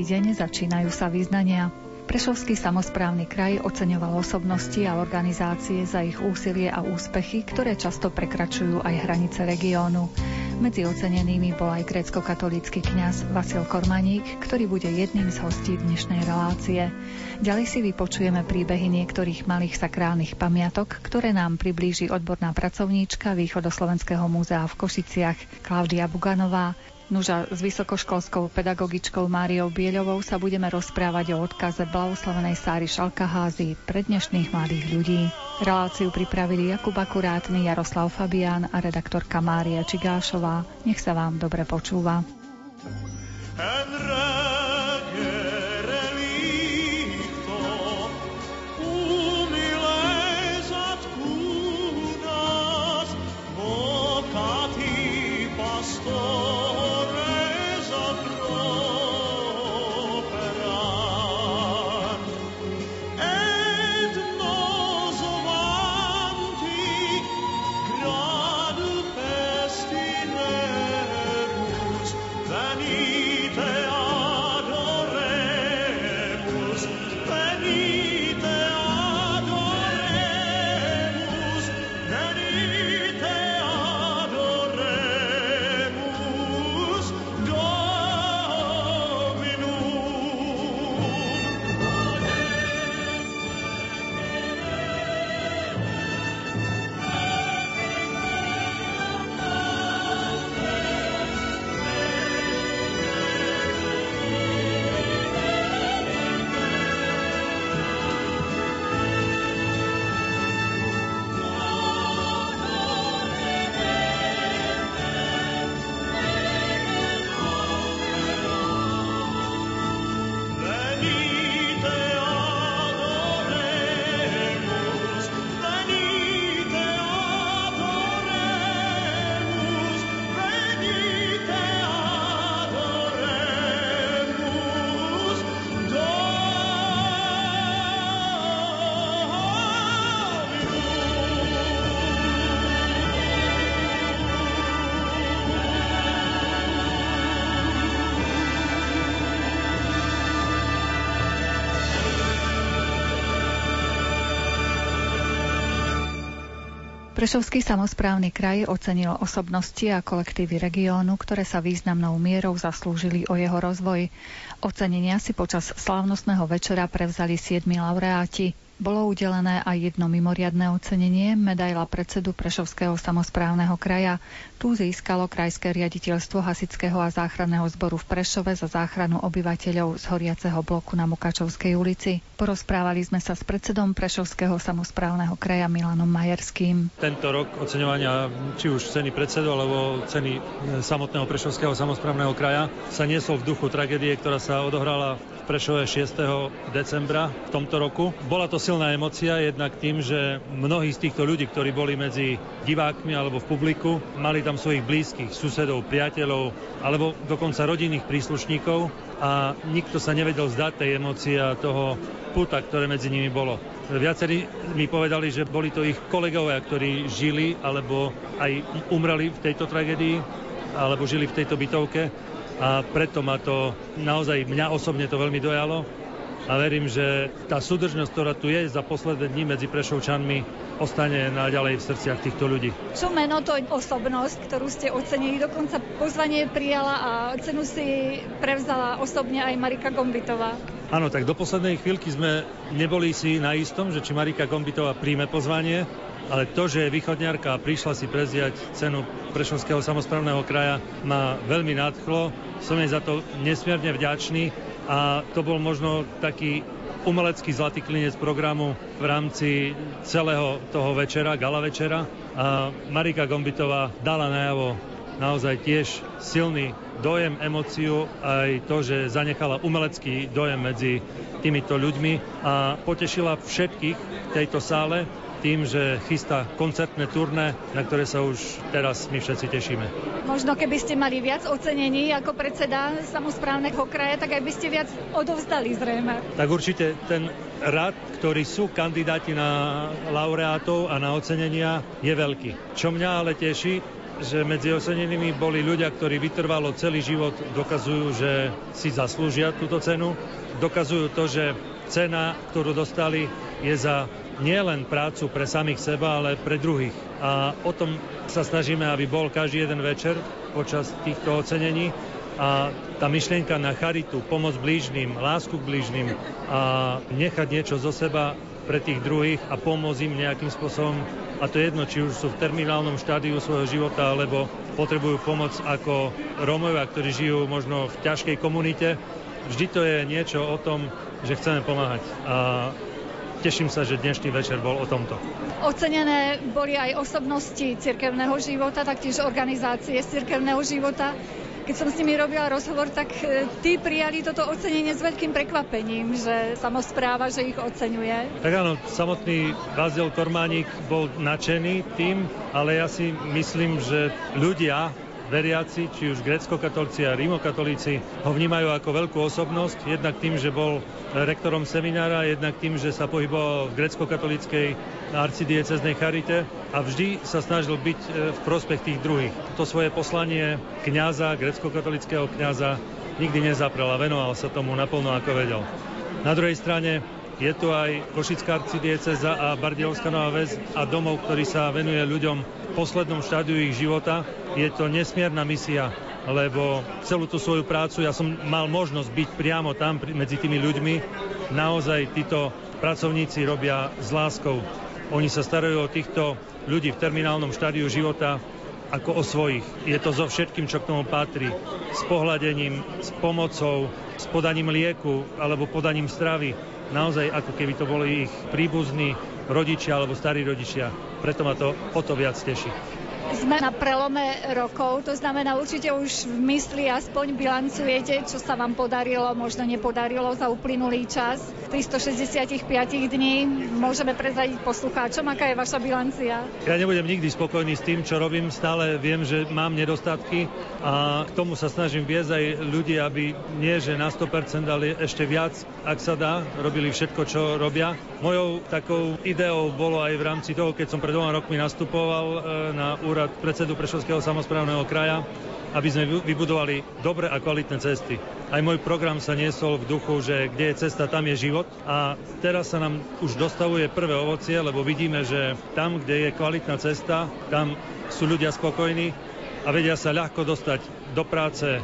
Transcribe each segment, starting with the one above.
Dobrý deň, začínajú sa význania. Prešovský samozprávny kraj oceňoval osobnosti a organizácie za ich úsilie a úspechy, ktoré často prekračujú aj hranice regiónu. Medzi ocenenými bol aj grécko-katolícky kňaz Vasil Kormaník, ktorý bude jedným z hostí dnešnej relácie. Ďalej si vypočujeme príbehy niektorých malých sakrálnych pamiatok, ktoré nám priblíži odborná pracovníčka Východoslovenského múzea v Košiciach Klaudia Buganová. Nuža s vysokoškolskou pedagogičkou Máriou Bieľovou sa budeme rozprávať o odkaze blahoslavenej Sáry Šalkaházy pre dnešných mladých ľudí. Reláciu pripravili Jakub Akurátny, Jaroslav Fabián a redaktorka Mária Čigášová. Nech sa vám dobre počúva. Henry. Prešovský samozprávny kraj ocenil osobnosti a kolektívy regiónu, ktoré sa významnou mierou zaslúžili o jeho rozvoj. Ocenenia si počas slávnostného večera prevzali siedmi laureáti. Bolo udelené aj jedno mimoriadné ocenenie, medaila predsedu Prešovského samozprávneho kraja. Tu získalo Krajské riaditeľstvo Hasického a záchranného zboru v Prešove za záchranu obyvateľov z horiaceho bloku na Mukačovskej ulici. Porozprávali sme sa s predsedom Prešovského samozprávneho kraja Milanom Majerským. Tento rok oceňovania či už ceny predsedu alebo ceny samotného Prešovského samozprávneho kraja sa niesol v duchu tragédie, ktorá sa odohrala v Prešove 6. decembra v tomto roku. Bola to silná emocia, jednak tým, že mnohí z týchto ľudí, ktorí boli medzi divákmi alebo v publiku, mali tam svojich blízkych, susedov, priateľov alebo dokonca rodinných príslušníkov a nikto sa nevedel zdať tej emócie a toho puta, ktoré medzi nimi bolo. Viacerí mi povedali, že boli to ich kolegovia, ktorí žili alebo aj umreli v tejto tragédii alebo žili v tejto bytovke a preto ma to naozaj, mňa osobne to veľmi dojalo a verím, že tá súdržnosť, ktorá tu je za posledné dni medzi Prešovčanmi, ostane naďalej v srdciach týchto ľudí. Čo meno to osobnosť, ktorú ste ocenili, dokonca pozvanie prijala a cenu si prevzala osobne aj Marika Gombitová. Áno, tak do poslednej chvíľky sme neboli si na istom, že či Marika Gombitová príjme pozvanie, ale to, že je východňarka a prišla si prezdiať cenu Prešovského samozprávneho kraja, ma veľmi nadchlo. Som jej za to nesmierne vďačný a to bol možno taký umelecký zlatý klinec programu v rámci celého toho večera, gala večera. A Marika Gombitová dala najavo naozaj tiež silný dojem, emóciu, aj to, že zanechala umelecký dojem medzi týmito ľuďmi a potešila všetkých v tejto sále tým, že chystá koncertné turné, na ktoré sa už teraz my všetci tešíme. Možno keby ste mali viac ocenení ako predseda samozprávneho kraja, tak aj by ste viac odovzdali zrejme. Tak určite ten rad, ktorí sú kandidáti na laureátov a na ocenenia, je veľký. Čo mňa ale teší, že medzi ocenenými boli ľudia, ktorí vytrvalo celý život, dokazujú, že si zaslúžia túto cenu. Dokazujú to, že cena, ktorú dostali, je za nielen prácu pre samých seba, ale pre druhých. A o tom sa snažíme, aby bol každý jeden večer počas týchto ocenení. A tá myšlienka na charitu, pomoc blížnym, lásku k blížnym a nechať niečo zo seba pre tých druhých a pomôcť im nejakým spôsobom a to je jedno, či už sú v terminálnom štádiu svojho života, alebo potrebujú pomoc ako Rómovia, ktorí žijú možno v ťažkej komunite. Vždy to je niečo o tom, že chceme pomáhať. A teším sa, že dnešný večer bol o tomto. Ocenené boli aj osobnosti cirkevného života, taktiež organizácie z cirkevného života. Keď som s nimi robila rozhovor, tak e, tí prijali toto ocenenie s veľkým prekvapením, že samozpráva, že ich oceňuje. Tak áno, samotný Vazel Kormánik bol nadšený tým, ale ja si myslím, že ľudia veriaci, či už grecko-katolíci a rímokatolíci, ho vnímajú ako veľkú osobnosť, jednak tým, že bol rektorom seminára, jednak tým, že sa pohyboval v grecko-katolíckej arcidieceznej charite a vždy sa snažil byť e, v prospech tých druhých. To svoje poslanie kňaza, grecko-katolického kňaza, nikdy nezaprel a venoval sa tomu naplno, ako vedel. Na druhej strane je tu aj Košická arcidieceza a Bardejovská Nová väz a domov, ktorý sa venuje ľuďom poslednom štádiu ich života. Je to nesmierna misia, lebo celú tú svoju prácu ja som mal možnosť byť priamo tam medzi tými ľuďmi. Naozaj títo pracovníci robia s láskou. Oni sa starajú o týchto ľudí v terminálnom štádiu života ako o svojich. Je to so všetkým, čo k tomu patrí. S pohľadením, s pomocou, s podaním lieku alebo podaním stravy naozaj ako keby to boli ich príbuzní rodičia alebo starí rodičia. Preto ma to o to viac teší. Sme na prelome rokov, to znamená určite už v mysli aspoň bilancujete, čo sa vám podarilo, možno nepodarilo za uplynulý čas. 365 dní môžeme prezradiť poslucháčom, aká je vaša bilancia? Ja nebudem nikdy spokojný s tým, čo robím. Stále viem, že mám nedostatky a k tomu sa snažím viesť aj ľudí, aby nie, že na 100%, ale ešte viac, ak sa dá, robili všetko, čo robia. Mojou takou ideou bolo aj v rámci toho, keď som pred dvoma rokmi nastupoval e, na úrad predsedu Prešovského samozprávneho kraja, aby sme vybudovali dobre a kvalitné cesty. Aj môj program sa niesol v duchu, že kde je cesta, tam je život. A teraz sa nám už dostavuje prvé ovocie, lebo vidíme, že tam, kde je kvalitná cesta, tam sú ľudia spokojní a vedia sa ľahko dostať do práce,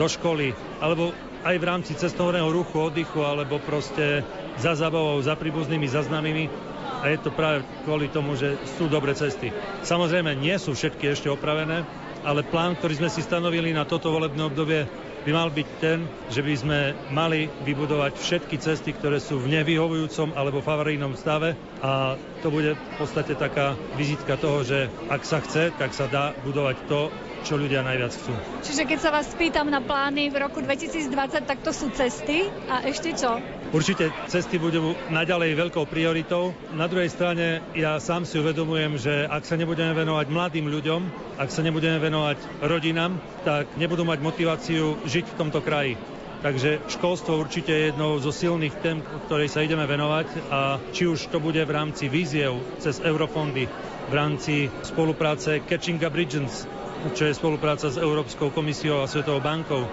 do školy, alebo aj v rámci cestovného ruchu, oddychu, alebo proste za zabavou, za príbuznými, za známymi a je to práve kvôli tomu, že sú dobre cesty. Samozrejme, nie sú všetky ešte opravené, ale plán, ktorý sme si stanovili na toto volebné obdobie, by mal byť ten, že by sme mali vybudovať všetky cesty, ktoré sú v nevyhovujúcom alebo favorijnom stave a to bude v podstate taká vizitka toho, že ak sa chce, tak sa dá budovať to, čo ľudia najviac chcú. Čiže keď sa vás spýtam na plány v roku 2020, tak to sú cesty a ešte čo? Určite cesty budú naďalej veľkou prioritou. Na druhej strane ja sám si uvedomujem, že ak sa nebudeme venovať mladým ľuďom, ak sa nebudeme venovať rodinám, tak nebudú mať motiváciu žiť v tomto kraji. Takže školstvo určite je jednou zo silných tém, ktorej sa ideme venovať a či už to bude v rámci víziev cez eurofondy, v rámci spolupráce Catching Up Regions, čo je spolupráca s Európskou komisiou a Svetovou bankou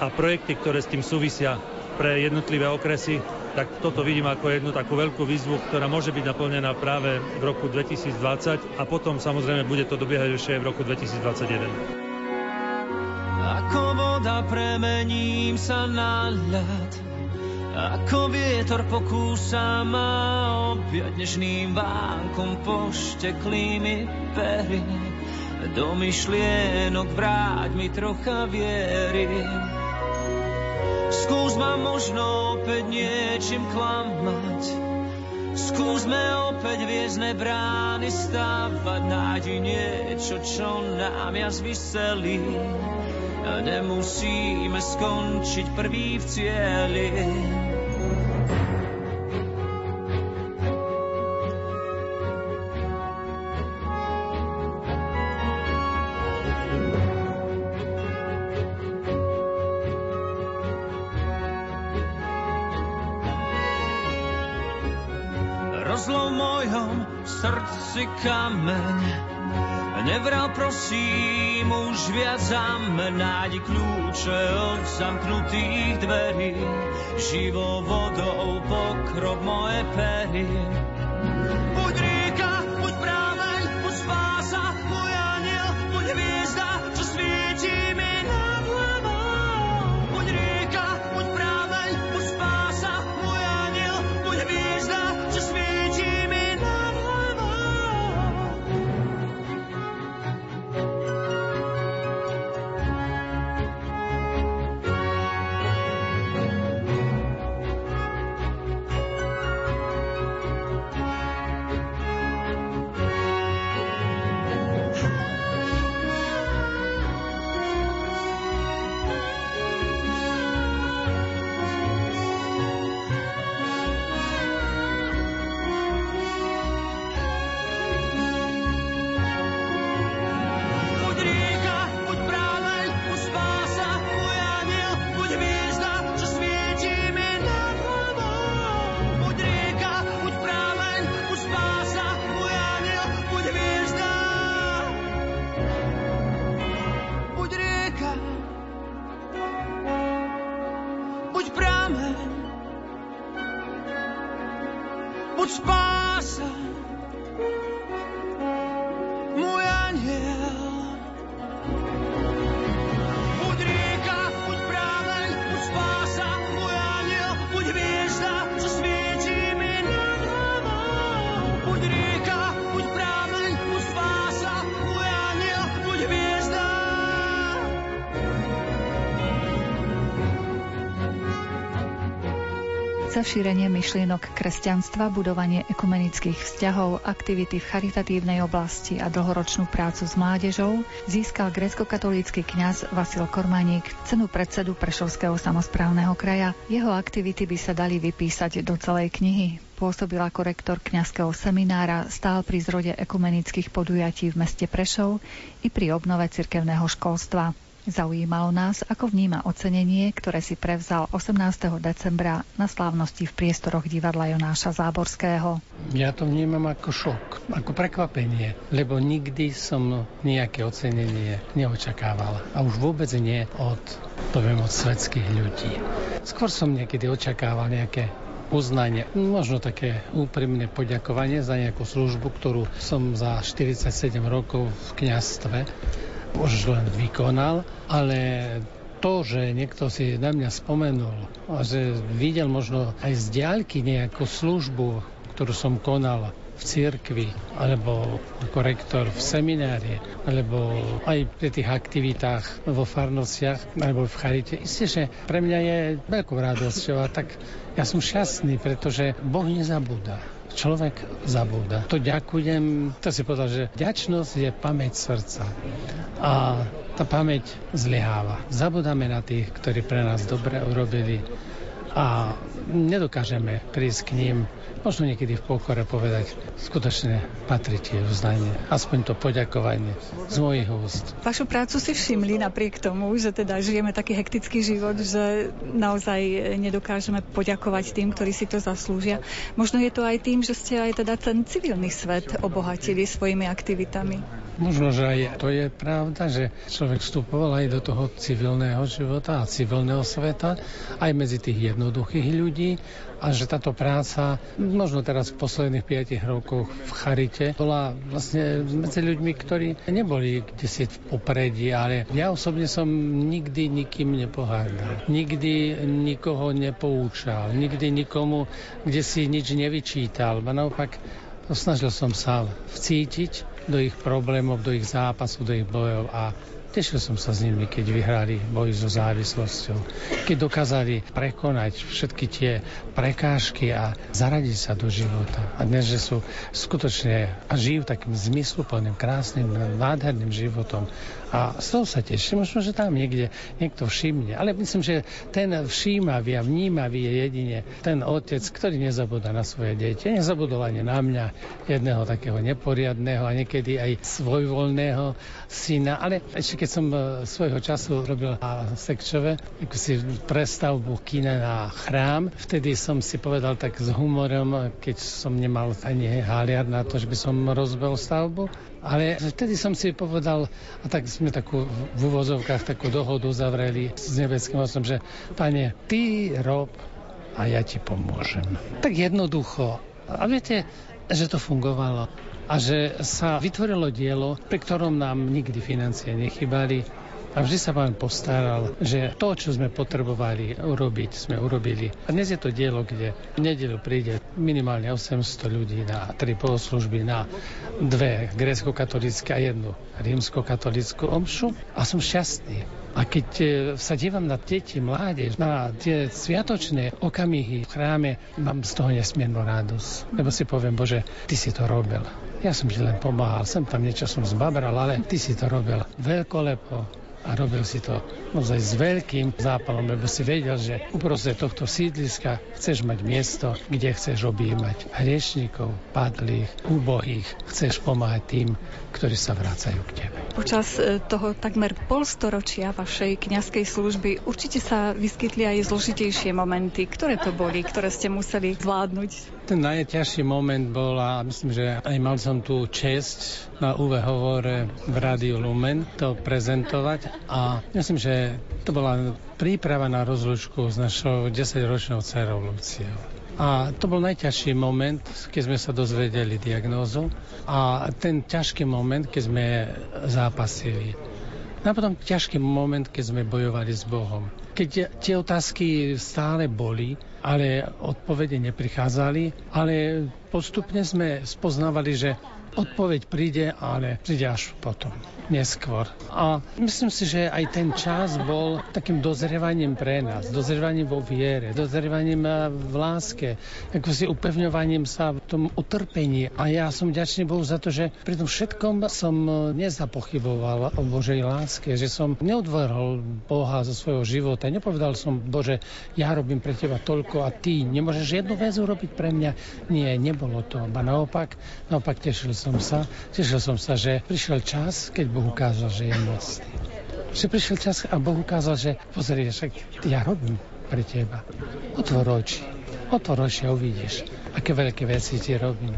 a projekty, ktoré s tým súvisia pre jednotlivé okresy, tak toto vidím ako jednu takú veľkú výzvu, ktorá môže byť naplnená práve v roku 2020 a potom samozrejme bude to dobiehať ešte v roku 2021. Ako voda premením sa na ľad, ako vietor pokúsa ma objať nežným vánkom pošteklými pery. Do myšlienok vráť mi trocha viery Skús ma možno opäť niečím klamať. Skúsme opäť viezne brány stávať, nájdi niečo, čo nám jas vyselí. Nemusíme skončiť prvý v cieli. Mojom srdci kameň. Nevral prosím už viac nájdi kľúče od zamknutých dverí, živo vodou pokrop moje pery. Šírenie myšlienok kresťanstva, budovanie ekumenických vzťahov, aktivity v charitatívnej oblasti a dlhoročnú prácu s mládežou získal grécko-katolícky kňaz Vasil Kormaník cenu predsedu Prešovského samozprávneho kraja. Jeho aktivity by sa dali vypísať do celej knihy. Pôsobil ako rektor kňazského seminára, stál pri zrode ekumenických podujatí v meste Prešov i pri obnove cirkevného školstva. Zaujímalo nás, ako vníma ocenenie, ktoré si prevzal 18. decembra na slávnosti v priestoroch divadla Jonáša Záborského. Ja to vnímam ako šok, ako prekvapenie, lebo nikdy som nejaké ocenenie neočakával. A už vôbec nie od, poviem, od svetských ľudí. Skôr som niekedy očakával nejaké uznanie, možno také úprimné poďakovanie za nejakú službu, ktorú som za 47 rokov v kňastve už len vykonal, ale to, že niekto si na mňa spomenul že videl možno aj z diaľky nejakú službu, ktorú som konal v cirkvi, alebo ako rektor v seminári, alebo aj pri tých aktivitách vo farnostiach, alebo v charite. Isté, že pre mňa je veľkou radosťou a tak ja som šťastný, pretože Boh nezabúda človek zabúda. To ďakujem, to si povedal, že ďačnosť je pamäť srdca. A tá pamäť zlyháva. Zabudáme na tých, ktorí pre nás dobre urobili a nedokážeme prísť k ním možno niekedy v pokore povedať, skutočne patrí ti uznanie, aspoň to poďakovanie z mojich úst. Vašu prácu si všimli napriek tomu, že teda žijeme taký hektický život, že naozaj nedokážeme poďakovať tým, ktorí si to zaslúžia. Možno je to aj tým, že ste aj teda ten civilný svet obohatili svojimi aktivitami. Možno, že aj to je pravda, že človek vstupoval aj do toho civilného života a civilného sveta, aj medzi tých jednoduchých ľudí a že táto práca, možno teraz v posledných 5 rokoch v Charite, bola vlastne medzi ľuďmi, ktorí neboli kde si v popredí, ale ja osobne som nikdy nikým nepohádal. Nikdy nikoho nepoučal, nikdy nikomu, kde si nič nevyčítal. A naopak snažil som sa vcítiť do ich problémov, do ich zápasu, do ich bojov a Tešil som sa s nimi, keď vyhrali boj so závislosťou. Keď dokázali prekonať všetky tie prekážky a zaradiť sa do života. A dnes, že sú skutočne a žijú takým zmysluplným, krásnym, nádherným životom. A z toho sa teším. Možno, že tam niekde niekto všimne. Ale myslím, že ten všímavý a vnímavý je jedine ten otec, ktorý nezabúda na svoje deti. Nezabudol ani na mňa, jedného takého neporiadného a niekedy aj svojvoľného syna. Ale ešte keď som e, svojho času robil na Sekčove, si prestavbu kina na chrám, vtedy som si povedal tak s humorom, keď som nemal ani haliar na to, že by som rozbel stavbu, ale vtedy som si povedal, a tak sme takú v úvozovkách takú dohodu zavreli s nebeským osom, že pane, ty rob a ja ti pomôžem. Tak jednoducho. A viete, že to fungovalo a že sa vytvorilo dielo, pri ktorom nám nikdy financie nechybali a vždy sa pán postaral, že to, čo sme potrebovali urobiť, sme urobili. A dnes je to dielo, kde v nedelu príde minimálne 800 ľudí na tri bohoslužby, na dve grécko-katolické a jednu rímsko-katolickú omšu a som šťastný. A keď e, sa dívam na deti, mládež, na tie sviatočné okamihy v chráme, mám z toho nesmiernu radosť. Lebo si poviem, Bože, Ty si to robil. Ja som ti len pomáhal, sem tam niečo som zbabral, ale Ty si to robil veľkolepo, a robil si to naozaj s veľkým zápalom, lebo si vedel, že uprostred tohto sídliska chceš mať miesto, kde chceš objímať hriešnikov, padlých, úbohých, chceš pomáhať tým, ktorí sa vracajú k tebe. Počas e, toho takmer polstoročia vašej kňazskej služby určite sa vyskytli aj zložitejšie momenty. Ktoré to boli, ktoré ste museli zvládnuť? Ten najťažší moment bol a myslím, že aj mal som tú čest na UV hovore v Rádiu Lumen to prezentovať a myslím, že to bola príprava na rozlučku s našou 10-ročnou dcerou Luciou. A to bol najťažší moment, keď sme sa dozvedeli diagnózu a ten ťažký moment, keď sme zápasili. A potom ťažký moment, keď sme bojovali s Bohom. Keď tie otázky stále boli, ale odpovede neprichádzali, ale postupne sme spoznávali, že odpoveď príde, ale príde až potom neskôr. A myslím si, že aj ten čas bol takým dozrievaním pre nás, dozrievaním vo viere, dozrievaním eh, v láske, ako si upevňovaním sa v tom utrpení. A ja som ďačný Bohu za to, že pri tom všetkom som eh, nezapochyboval o Božej láske, že som neodvrhol Boha zo svojho života. Nepovedal som, Bože, ja robím pre teba toľko a ty nemôžeš jednu vec urobiť pre mňa. Nie, nebolo to. A naopak, naopak tešil som sa. Tešil som sa, že prišiel čas, keď Boh ukázal, že je mocný. Že prišiel čas a Boh ukázal, že pozri, ja robím pre teba. Otvor oči. Otvor oči a uvidíš, aké veľké veci ti robím.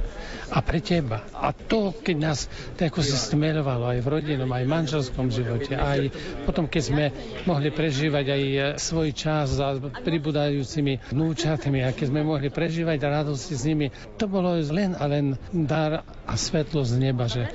A pre teba. A to, keď nás tak ako si smerovalo aj v rodinom, aj v manželskom živote, aj potom, keď sme mohli prežívať aj svoj čas za pribúdajúcimi vnúčatmi a keď sme mohli prežívať radosti s nimi, to bolo len a len dar a svetlo z neba, že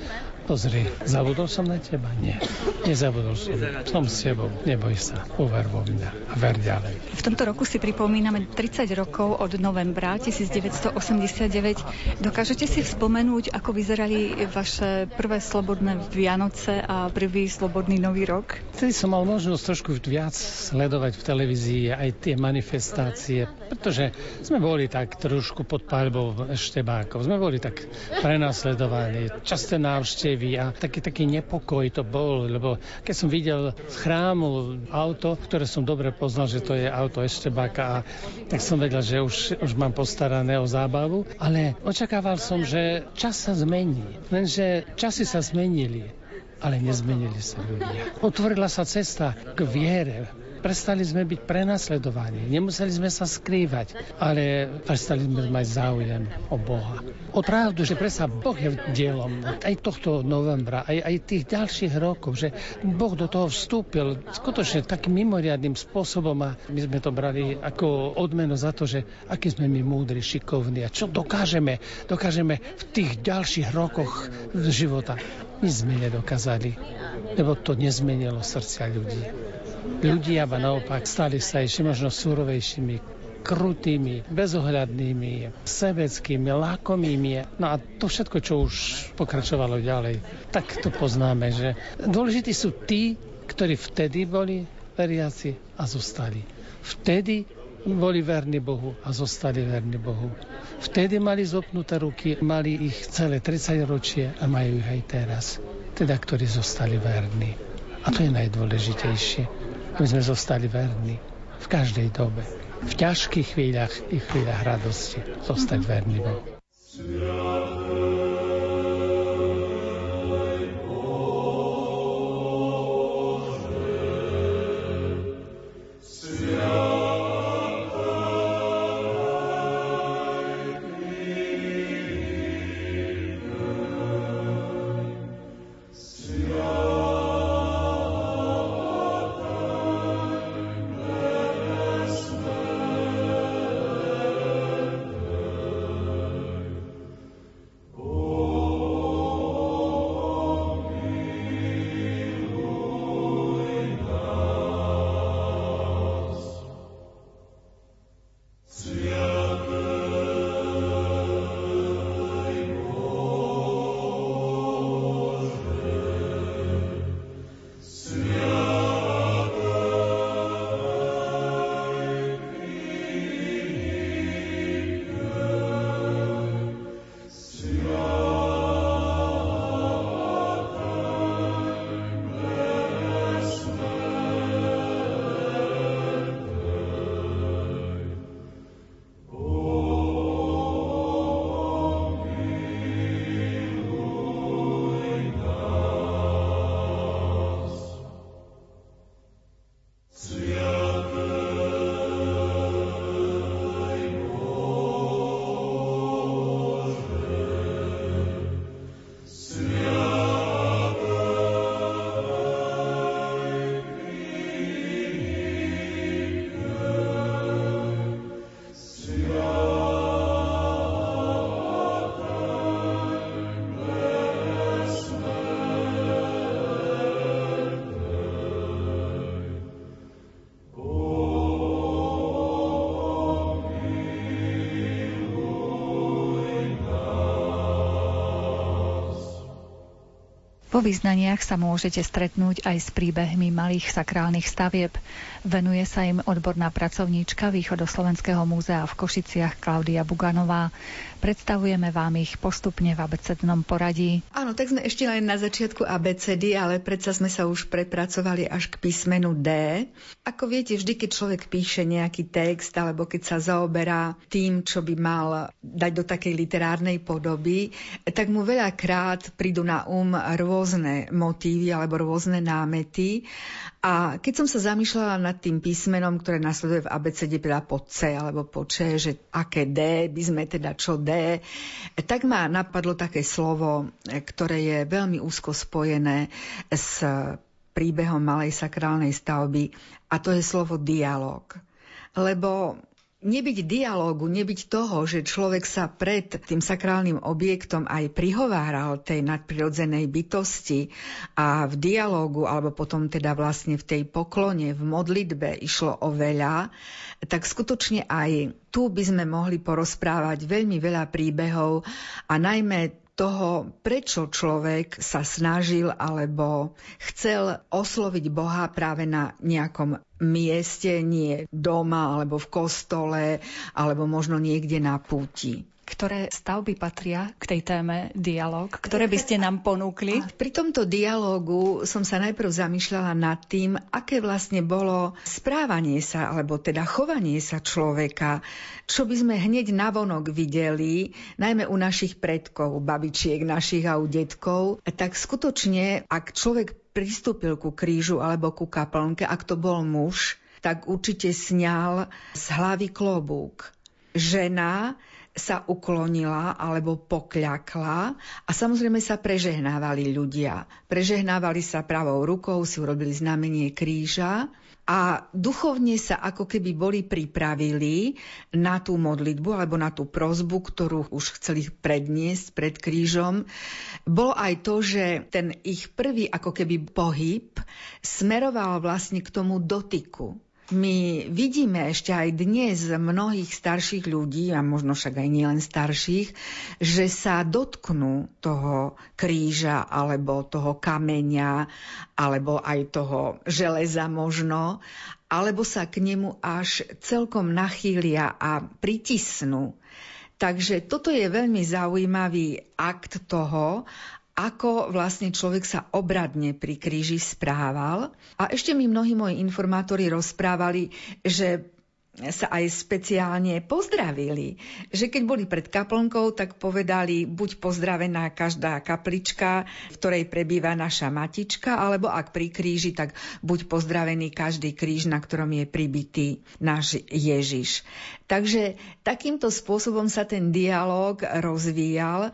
Pozri, zabudol som na teba? Nie. Nezabudol som. Som s tebou. Neboj sa. Uver vo mňa a ver ďalej. V tomto roku si pripomíname 30 rokov od novembra 1989. Dokážete si vzpomenúť, ako vyzerali vaše prvé slobodné Vianoce a prvý slobodný Nový rok? Vtedy som mal možnosť trošku viac sledovať v televízii aj tie manifestácie, pretože sme boli tak trošku pod palbou eštebákov. Sme boli tak prenasledovaní. Časté návštevy návštevy a taký, taký nepokoj to bol, lebo keď som videl z chrámu auto, ktoré som dobre poznal, že to je auto Eštebáka, tak som vedel, že už, už mám postarané o zábavu, ale očakával som, že čas sa zmení. Lenže časy sa zmenili ale nezmenili sa ľudia. Otvorila sa cesta k viere, Prestali sme byť prenasledovaní, nemuseli sme sa skrývať, ale prestali sme mať záujem o Boha. O pravdu, že predsa Boh je dielom aj tohto novembra, aj, aj tých ďalších rokov, že Boh do toho vstúpil skutočne takým mimoriadným spôsobom a my sme to brali ako odmenu za to, že aký sme my múdri, šikovní a čo dokážeme, dokážeme v tých ďalších rokoch života. My sme nedokázali, lebo to nezmenilo srdcia ľudí ľudia ba naopak stali sa ešte možno súrovejšími, krutými, bezohľadnými, sebeckými, lákomými. No a to všetko, čo už pokračovalo ďalej, tak to poznáme, že dôležití sú tí, ktorí vtedy boli veriaci a zostali. Vtedy boli verní Bohu a zostali verní Bohu. Vtedy mali zopnuté ruky, mali ich celé 30 ročie a majú ich aj teraz. Teda, ktorí zostali verní. A to je najdôležitejšie aby sme zostali verní v každej dobe. V ťažkých chvíľach i chvíľach radosti zostať verní Bohu. Vo význaniach sa môžete stretnúť aj s príbehmi malých sakrálnych stavieb. Venuje sa im odborná pracovníčka Východoslovenského múzea v Košiciach Klaudia Buganová. Predstavujeme vám ich postupne v abecednom poradí. Áno, tak sme ešte len na začiatku abecedy, ale predsa sme sa už prepracovali až k písmenu D. Ako viete, vždy, keď človek píše nejaký text, alebo keď sa zaoberá tým, čo by mal dať do takej literárnej podoby, tak mu veľakrát prídu na um rôzne motívy alebo rôzne námety. A keď som sa zamýšľala nad tým písmenom, ktoré nasleduje v abecede teda po C alebo po Č, že aké D by sme teda čo D tak ma napadlo také slovo, ktoré je veľmi úzko spojené s príbehom malej sakrálnej stavby a to je slovo dialog. Lebo nebyť dialógu, nebyť toho, že človek sa pred tým sakrálnym objektom aj prihováral tej nadprirodzenej bytosti a v dialógu, alebo potom teda vlastne v tej poklone, v modlitbe išlo o veľa, tak skutočne aj tu by sme mohli porozprávať veľmi veľa príbehov a najmä toho, prečo človek sa snažil alebo chcel osloviť Boha práve na nejakom mieste, nie doma alebo v kostole, alebo možno niekde na púti ktoré stavby patria k tej téme dialog, ktoré by ste nám ponúkli? A pri tomto dialogu som sa najprv zamýšľala nad tým, aké vlastne bolo správanie sa, alebo teda chovanie sa človeka, čo by sme hneď navonok videli, najmä u našich predkov, babičiek našich a u detkov, tak skutočne, ak človek pristúpil ku krížu alebo ku kaplnke, ak to bol muž, tak určite sňal z hlavy klobúk. Žena sa uklonila alebo pokľakla a samozrejme sa prežehnávali ľudia. Prežehnávali sa pravou rukou, si urobili znamenie kríža a duchovne sa ako keby boli pripravili na tú modlitbu alebo na tú prozbu, ktorú už chceli predniesť pred krížom. Bolo aj to, že ten ich prvý ako keby pohyb smeroval vlastne k tomu dotyku my vidíme ešte aj dnes mnohých starších ľudí, a možno však aj nielen starších, že sa dotknú toho kríža alebo toho kameňa alebo aj toho železa možno, alebo sa k nemu až celkom nachýlia a pritisnú. Takže toto je veľmi zaujímavý akt toho, ako vlastne človek sa obradne pri kríži správal. A ešte mi mnohí moji informátori rozprávali, že sa aj speciálne pozdravili. Že keď boli pred kaplnkou, tak povedali buď pozdravená každá kaplička, v ktorej prebýva naša matička, alebo ak pri kríži, tak buď pozdravený každý kríž, na ktorom je pribitý náš Ježiš. Takže takýmto spôsobom sa ten dialog rozvíjal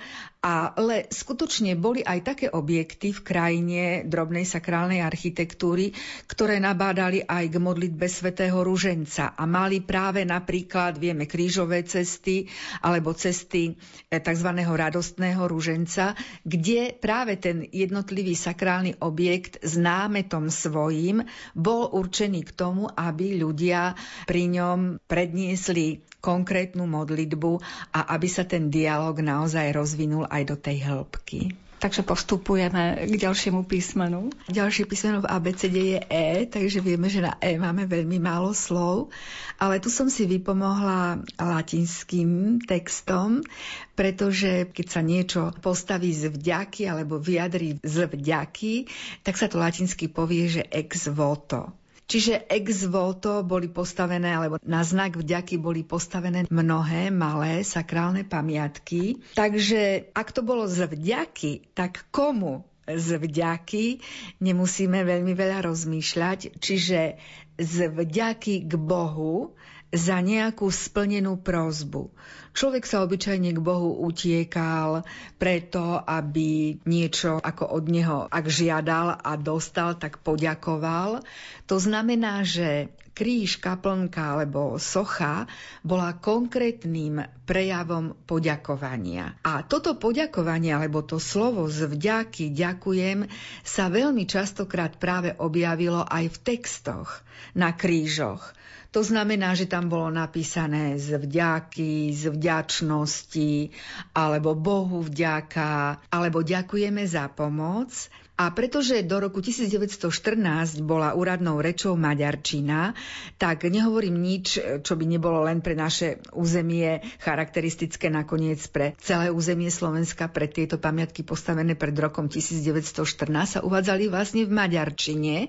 ale skutočne boli aj také objekty v krajine drobnej sakrálnej architektúry, ktoré nabádali aj k modlitbe svätého Ruženca a mali práve napríklad, vieme, krížové cesty alebo cesty eh, tzv. radostného Ruženca, kde práve ten jednotlivý sakrálny objekt s námetom svojím bol určený k tomu, aby ľudia pri ňom predniesli konkrétnu modlitbu a aby sa ten dialog naozaj rozvinul aj do tej hĺbky. Takže postupujeme k ďalšiemu písmenu. Ďalšie písmeno v ABCD je E, takže vieme, že na E máme veľmi málo slov. Ale tu som si vypomohla latinským textom, pretože keď sa niečo postaví z vďaky alebo vyjadrí z vďaky, tak sa to latinsky povie, že ex voto. Čiže ex voto boli postavené, alebo na znak vďaky boli postavené mnohé malé sakrálne pamiatky. Takže ak to bolo z vďaky, tak komu z vďaky nemusíme veľmi veľa rozmýšľať. Čiže z vďaky k Bohu za nejakú splnenú prozbu. Človek sa obyčajne k Bohu utiekal preto, aby niečo ako od Neho, ak žiadal a dostal, tak poďakoval. To znamená, že kríž, kaplnka alebo socha bola konkrétnym prejavom poďakovania. A toto poďakovanie, alebo to slovo z vďaky, ďakujem, sa veľmi častokrát práve objavilo aj v textoch na krížoch. To znamená, že tam bolo napísané z vďaky, z vďačnosti, alebo Bohu vďaka, alebo ďakujeme za pomoc. A pretože do roku 1914 bola úradnou rečou maďarčina, tak nehovorím nič, čo by nebolo len pre naše územie charakteristické nakoniec pre celé územie Slovenska, pre tieto pamiatky postavené pred rokom 1914 sa uvádzali vlastne v maďarčine.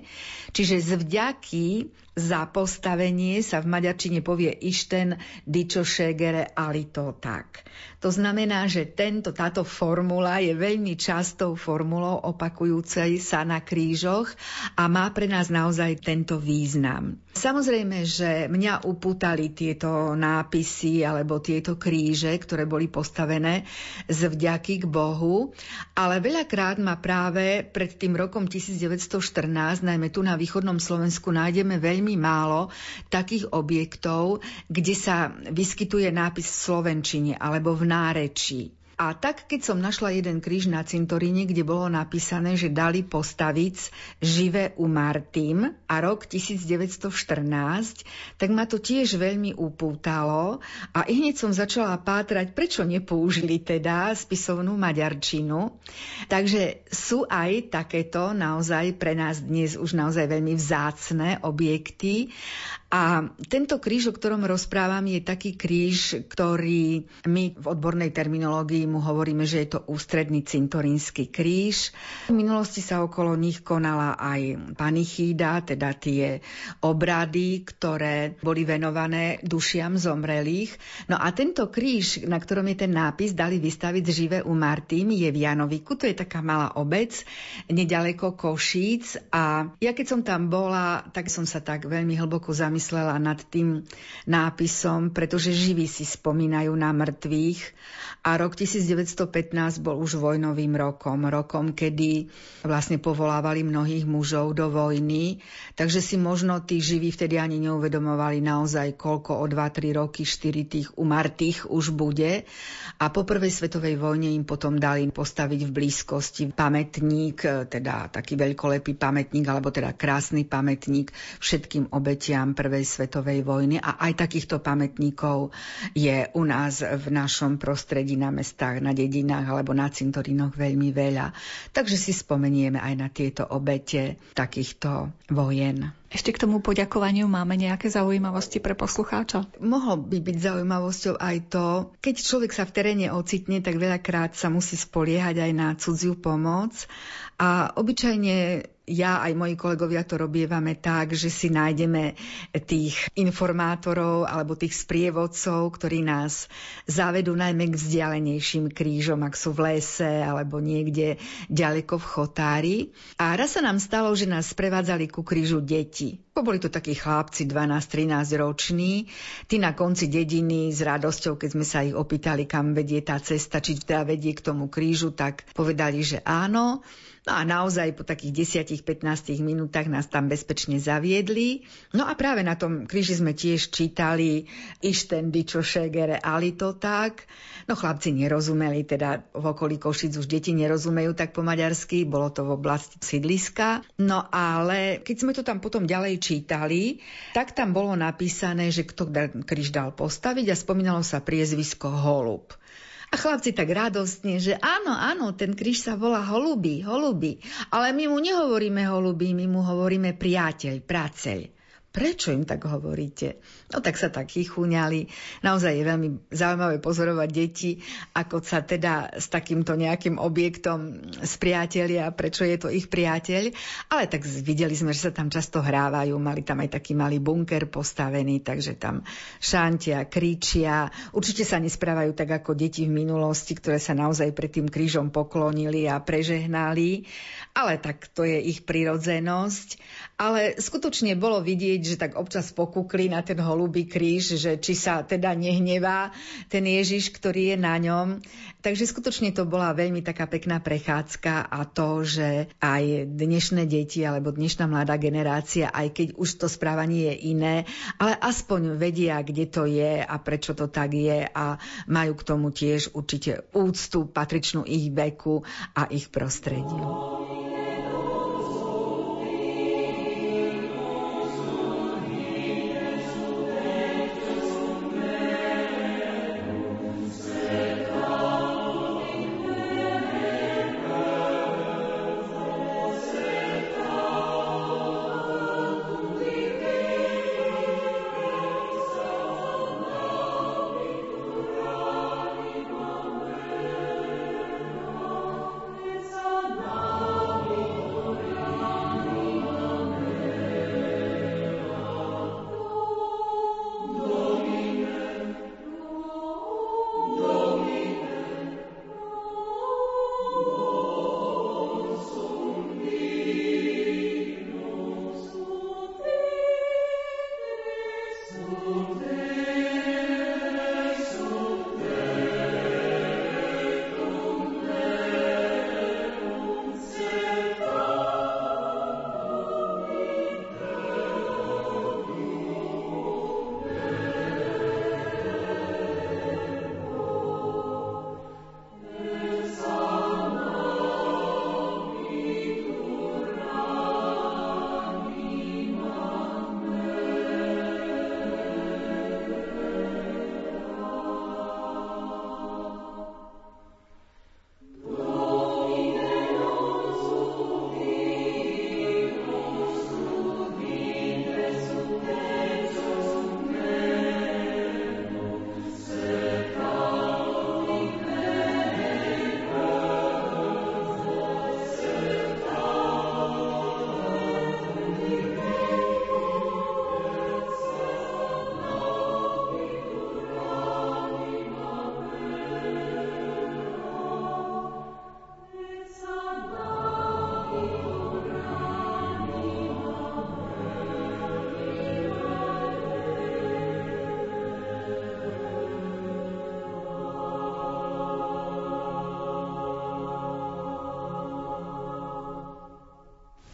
Čiže z vďaky za postavenie sa v maďarčine povie Isten dičo šegere alito tak. To znamená, že tento, táto formula je veľmi častou formulou opakujúcej sa na krížoch a má pre nás naozaj tento význam. Samozrejme, že mňa upútali tieto nápisy alebo tieto kríže, ktoré boli postavené z vďaky k Bohu, ale veľakrát ma práve pred tým rokom 1914, najmä tu na východnom Slovensku, nájdeme veľmi málo takých objektov, kde sa vyskytuje nápis v slovenčine alebo v nárečí. A tak, keď som našla jeden kríž na cintoríne, kde bolo napísané, že dali postaviť živé u Martým a rok 1914, tak ma to tiež veľmi upútalo a i hneď som začala pátrať, prečo nepoužili teda spisovnú maďarčinu. Takže sú aj takéto naozaj pre nás dnes už naozaj veľmi vzácne objekty a tento kríž, o ktorom rozprávam, je taký kríž, ktorý my v odbornej terminológii mu hovoríme, že je to ústredný cintorínsky kríž. V minulosti sa okolo nich konala aj panichída, teda tie obrady, ktoré boli venované dušiam zomrelých. No a tento kríž, na ktorom je ten nápis, dali vystaviť živé u Martým, je v Janoviku, to je taká malá obec, nedaleko Košíc. A ja keď som tam bola, tak som sa tak veľmi hlboko zamyslela zamyslela nad tým nápisom, pretože živí si spomínajú na mŕtvych a rok 1915 bol už vojnovým rokom, rokom, kedy vlastne povolávali mnohých mužov do vojny, takže si možno tí živí vtedy ani neuvedomovali naozaj, koľko o 2-3 roky, 4 tých umartých už bude. A po prvej svetovej vojne im potom dali postaviť v blízkosti pamätník, teda taký veľkolepý pamätník, alebo teda krásny pamätník všetkým obetiam prvej svetovej vojny a aj takýchto pamätníkov je u nás v našom prostredí na mestách, na dedinách alebo na cintorínoch veľmi veľa. Takže si spomenieme aj na tieto obete takýchto vojen. Ešte k tomu poďakovaniu máme nejaké zaujímavosti pre poslucháča? Mohlo by byť zaujímavosťou aj to, keď človek sa v teréne ocitne, tak veľakrát sa musí spoliehať aj na cudziu pomoc a obyčajne ja aj moji kolegovia to robievame tak, že si nájdeme tých informátorov alebo tých sprievodcov, ktorí nás zavedú najmä k vzdialenejším krížom, ak sú v lese alebo niekde ďaleko v chotári. A raz sa nám stalo, že nás sprevádzali ku krížu deti. Boli to takí chlapci 12-13 roční. Tí na konci dediny s radosťou, keď sme sa ich opýtali, kam vedie tá cesta, či teda vedie k tomu krížu, tak povedali, že áno. No a naozaj po takých 10-15 minútach nás tam bezpečne zaviedli. No a práve na tom kríži sme tiež čítali Isten dičo šegere ali to tak. No chlapci nerozumeli, teda v okolí Košic už deti nerozumejú tak po maďarsky, bolo to v oblasti sídliska. No ale keď sme to tam potom ďalej čítali, tak tam bolo napísané, že kto kríž dal postaviť a spomínalo sa priezvisko Holub. A chlapci tak radostne, že áno, áno, ten kríž sa volá holuby, holuby. Ale my mu nehovoríme holuby, my mu hovoríme priateľ, praceľ. Prečo im tak hovoríte? No tak sa tak chychúňali. Naozaj je veľmi zaujímavé pozorovať deti, ako sa teda s takýmto nejakým objektom spriatelia, prečo je to ich priateľ. Ale tak videli sme, že sa tam často hrávajú, mali tam aj taký malý bunker postavený, takže tam šantia, kričia. Určite sa nesprávajú tak ako deti v minulosti, ktoré sa naozaj pred tým krížom poklonili a prežehnali. Ale tak to je ich prirodzenosť. Ale skutočne bolo vidieť, že tak občas pokúkli na ten holubý kríž, že či sa teda nehnevá ten Ježiš, ktorý je na ňom. Takže skutočne to bola veľmi taká pekná prechádzka a to, že aj dnešné deti alebo dnešná mladá generácia, aj keď už to správanie je iné, ale aspoň vedia, kde to je a prečo to tak je a majú k tomu tiež určite úctu patričnú ich veku a ich prostrediu.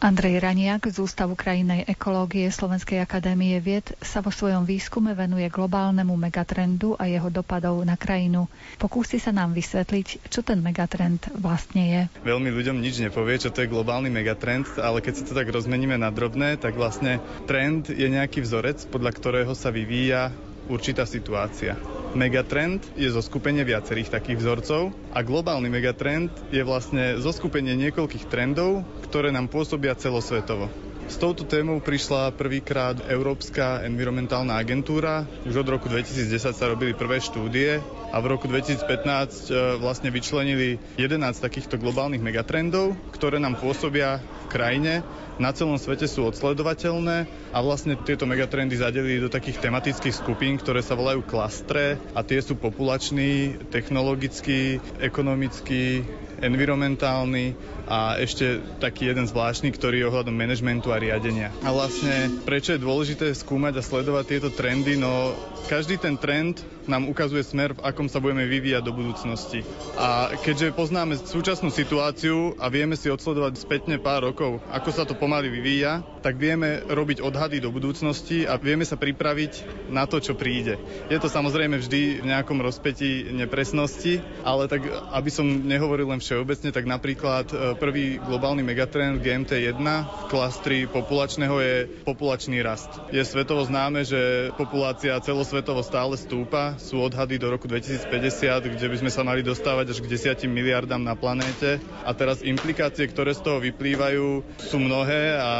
Andrej Raniak z Ústavu krajinej ekológie Slovenskej akadémie vied sa vo svojom výskume venuje globálnemu megatrendu a jeho dopadov na krajinu. Pokúsi sa nám vysvetliť, čo ten megatrend vlastne je. Veľmi ľuďom nič nepovie, čo to je globálny megatrend, ale keď si to tak rozmeníme na drobné, tak vlastne trend je nejaký vzorec, podľa ktorého sa vyvíja určitá situácia. Megatrend je zo skupenie viacerých takých vzorcov a globálny megatrend je vlastne zo skupenie niekoľkých trendov, ktoré nám pôsobia celosvetovo. S touto témou prišla prvýkrát Európska environmentálna agentúra. Už od roku 2010 sa robili prvé štúdie a v roku 2015 e, vlastne vyčlenili 11 takýchto globálnych megatrendov, ktoré nám pôsobia v krajine na celom svete sú odsledovateľné a vlastne tieto megatrendy zadelili do takých tematických skupín, ktoré sa volajú klastre a tie sú populačný, technologický, ekonomický, environmentálny a ešte taký jeden zvláštny, ktorý je ohľadom manažmentu a riadenia. A vlastne prečo je dôležité skúmať a sledovať tieto trendy? No každý ten trend nám ukazuje smer, v akom sa budeme vyvíjať do budúcnosti. A keďže poznáme súčasnú situáciu a vieme si odsledovať spätne pár rokov, ako sa to pomaly vyvíja, tak vieme robiť odhady do budúcnosti a vieme sa pripraviť na to, čo príde. Je to samozrejme vždy v nejakom rozpetí nepresnosti, ale tak, aby som nehovoril len všeobecne, tak napríklad e, prvý globálny megatrend GMT1 v klastri populačného je populačný rast. Je svetovo známe, že populácia celosvetovo stále stúpa, sú odhady do roku 2050, kde by sme sa mali dostávať až k 10 miliardám na planéte. A teraz implikácie, ktoré z toho vyplývajú, sú mnohé a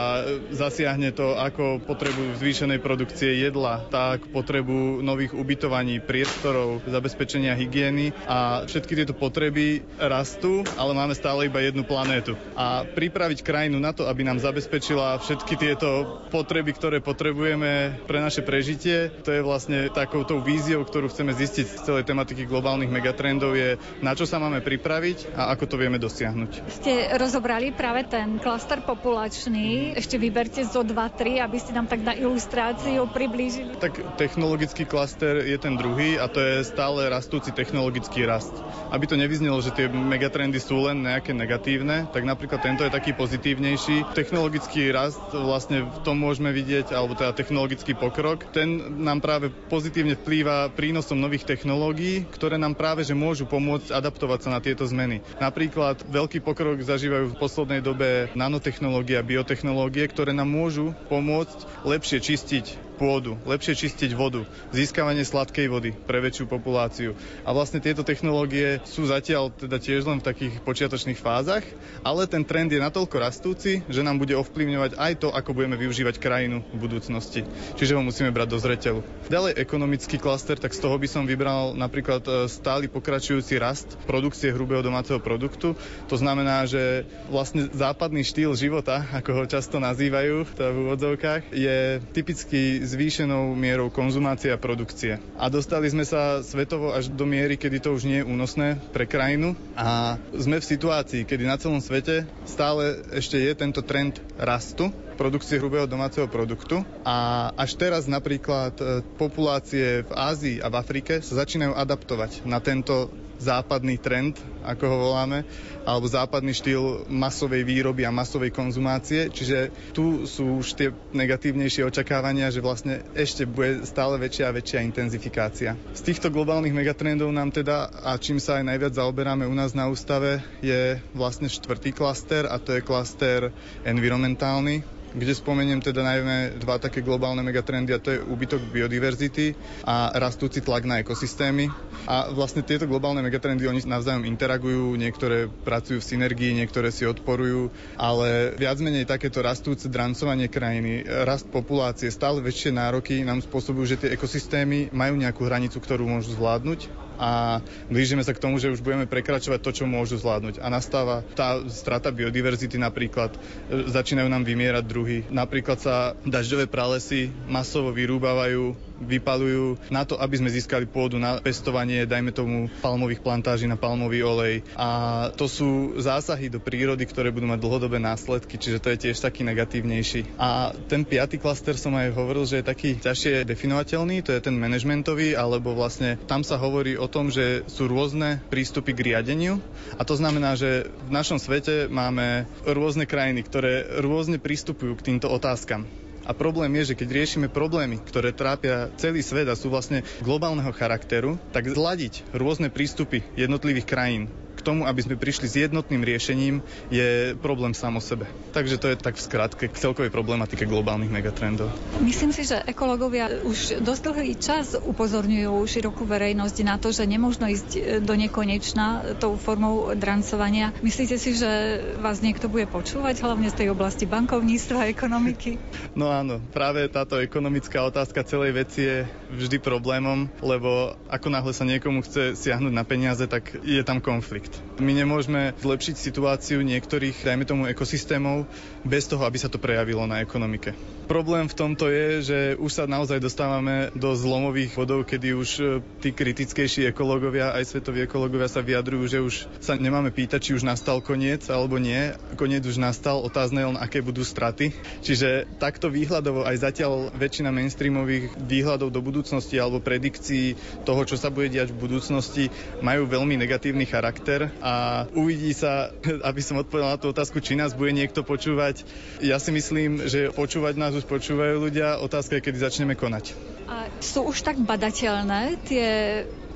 zasiahne to ako potrebu zvýšenej produkcie jedla, tak potrebu nových ubytovaní, priestorov, zabezpečenia hygieny a všetky tieto potreby rastú, ale máme stále iba jednu planétu. A pripraviť krajinu na to, aby nám zabezpečila všetky tieto potreby, ktoré potrebujeme pre naše prežitie, to je vlastne takouto víziou, ktorú chceme zistiť z celej tematiky globálnych megatrendov, je na čo sa máme pripraviť a ako to vieme dosiahnuť. Ste rozobrali práve ten klaster populačný. Ešte vyberte zo 2-3, aby ste nám tak na ilustráciu priblížili. Tak technologický klaster je ten druhý a to je stále rastúci technologický rast. Aby to nevyznelo, že tie megatrendy sú len nejaké negatívne, tak napríklad tento je taký pozitívnejší. Technologický rast vlastne v tom môžeme vidieť, alebo teda technologický pokrok, ten nám práve pozitívne vplýva prínosom nových technológií, ktoré nám práve že môžu pomôcť adaptovať sa na tieto zmeny. Napríklad veľký pokrok zažívajú v poslednej dobe nanotechnológie a biotechnológie, ktoré nám môžu pomôcť lepšie čistiť pôdu, lepšie čistiť vodu, získavanie sladkej vody pre väčšiu populáciu. A vlastne tieto technológie sú zatiaľ teda tiež len v takých počiatočných fázach, ale ten trend je natoľko rastúci, že nám bude ovplyvňovať aj to, ako budeme využívať krajinu v budúcnosti. Čiže ho musíme brať do zreteľu. Ďalej ekonomický klaster, tak z toho by som vybral napríklad e, stály pokračujúci rast produkcie hrubého domáceho produktu. To znamená, že vlastne západný štýl života, ako ho často nazývajú v úvodzovkách, je typicky zvýšenou mierou konzumácie a produkcie. A dostali sme sa svetovo až do miery, kedy to už nie je únosné pre krajinu a sme v situácii, kedy na celom svete stále ešte je tento trend rastu produkcie hrubého domáceho produktu a až teraz napríklad e, populácie v Ázii a v Afrike sa začínajú adaptovať na tento západný trend, ako ho voláme, alebo západný štýl masovej výroby a masovej konzumácie. Čiže tu sú už tie negatívnejšie očakávania, že vlastne ešte bude stále väčšia a väčšia intenzifikácia. Z týchto globálnych megatrendov nám teda, a čím sa aj najviac zaoberáme u nás na ústave, je vlastne štvrtý klaster a to je klaster environmentálny, kde spomeniem teda najmä dva také globálne megatrendy a to je úbytok biodiverzity a rastúci tlak na ekosystémy. A vlastne tieto globálne megatrendy, oni navzájom interagujú, niektoré pracujú v synergii, niektoré si odporujú, ale viac menej takéto rastúce drancovanie krajiny, rast populácie, stále väčšie nároky nám spôsobujú, že tie ekosystémy majú nejakú hranicu, ktorú môžu zvládnuť a blížime sa k tomu, že už budeme prekračovať to, čo môžu zvládnuť. A nastáva tá strata biodiverzity napríklad, e, začínajú nám vymierať druhy. Napríklad sa dažďové pralesy masovo vyrúbavajú vypalujú na to, aby sme získali pôdu na pestovanie, dajme tomu, palmových plantáží na palmový olej. A to sú zásahy do prírody, ktoré budú mať dlhodobé následky, čiže to je tiež taký negatívnejší. A ten piatý klaster som aj hovoril, že je taký ťažšie definovateľný, to je ten manažmentový, alebo vlastne tam sa hovorí o tom, že sú rôzne prístupy k riadeniu a to znamená, že v našom svete máme rôzne krajiny, ktoré rôzne pristupujú k týmto otázkam. A problém je, že keď riešime problémy, ktoré trápia celý svet a sú vlastne globálneho charakteru, tak zladiť rôzne prístupy jednotlivých krajín tomu, aby sme prišli s jednotným riešením, je problém sám o sebe. Takže to je tak v skratke k celkovej problematike globálnych megatrendov. Myslím si, že ekológovia už dosť dlhý čas upozorňujú širokú verejnosť na to, že nemôžno ísť do nekonečna tou formou drancovania. Myslíte si, že vás niekto bude počúvať, hlavne z tej oblasti bankovníctva a ekonomiky? No áno, práve táto ekonomická otázka celej veci je vždy problémom, lebo ako náhle sa niekomu chce siahnuť na peniaze, tak je tam konflikt. My nemôžeme zlepšiť situáciu niektorých, dajme tomu, ekosystémov bez toho, aby sa to prejavilo na ekonomike. Problém v tomto je, že už sa naozaj dostávame do zlomových bodov, kedy už e, tí kritickejší ekológovia, aj svetoví ekológovia sa vyjadrujú, že už sa nemáme pýtať, či už nastal koniec alebo nie. Koniec už nastal, otázne len, aké budú straty. Čiže takto výhľadovo aj zatiaľ väčšina mainstreamových výhľadov do budúcnosti alebo predikcií toho, čo sa bude diať v budúcnosti, majú veľmi negatívny charakter a uvidí sa, aby som odpovedal na tú otázku, či nás bude niekto počúvať. Ja si myslím, že počúvať nás už počúvajú ľudia, otázka je, kedy začneme konať. A sú už tak badateľné tie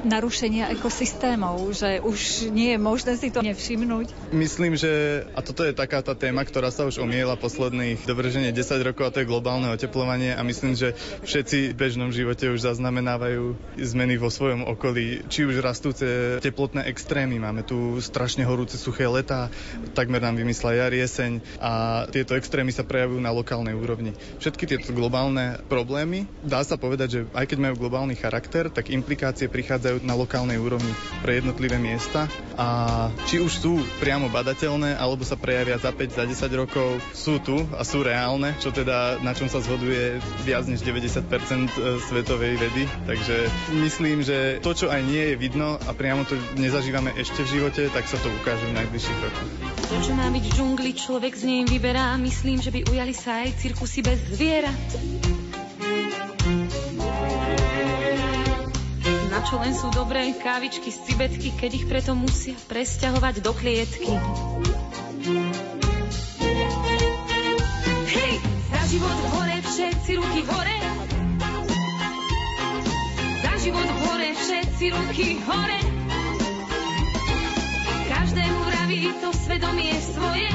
narušenia ekosystémov, že už nie je možné si to nevšimnúť? Myslím, že, a toto je taká tá téma, ktorá sa už omiela posledných dobrženie 10 rokov a to je globálne oteplovanie a myslím, že všetci v bežnom živote už zaznamenávajú zmeny vo svojom okolí, či už rastúce teplotné extrémy, máme tu strašne horúce suché leta, takmer nám vymysla jar, jeseň a tieto extrémy sa prejavujú na lokálnej úrovni. Všetky tieto globálne problémy, dá sa povedať, že aj keď majú globálny charakter, tak implikácie prichádzajú nachádzajú na lokálnej úrovni pre jednotlivé miesta a či už sú priamo badateľné alebo sa prejavia za 5, za 10 rokov, sú tu a sú reálne, čo teda na čom sa zhoduje viac než 90% e, svetovej vedy. Takže myslím, že to, čo aj nie je vidno a priamo to nezažívame ešte v živote, tak sa to ukáže v najbližších rokoch. To, čo má byť v džungli, človek z nej vyberá. Myslím, že by ujali sa aj cirkusy bez zvierat. Na čo len sú dobré kávičky z cibetky, keď ich preto musia presťahovať do klietky. Hej, za život hore, všetci ruky hore. Za život hore, všetci ruky hore. Každému vraví to svedomie svoje.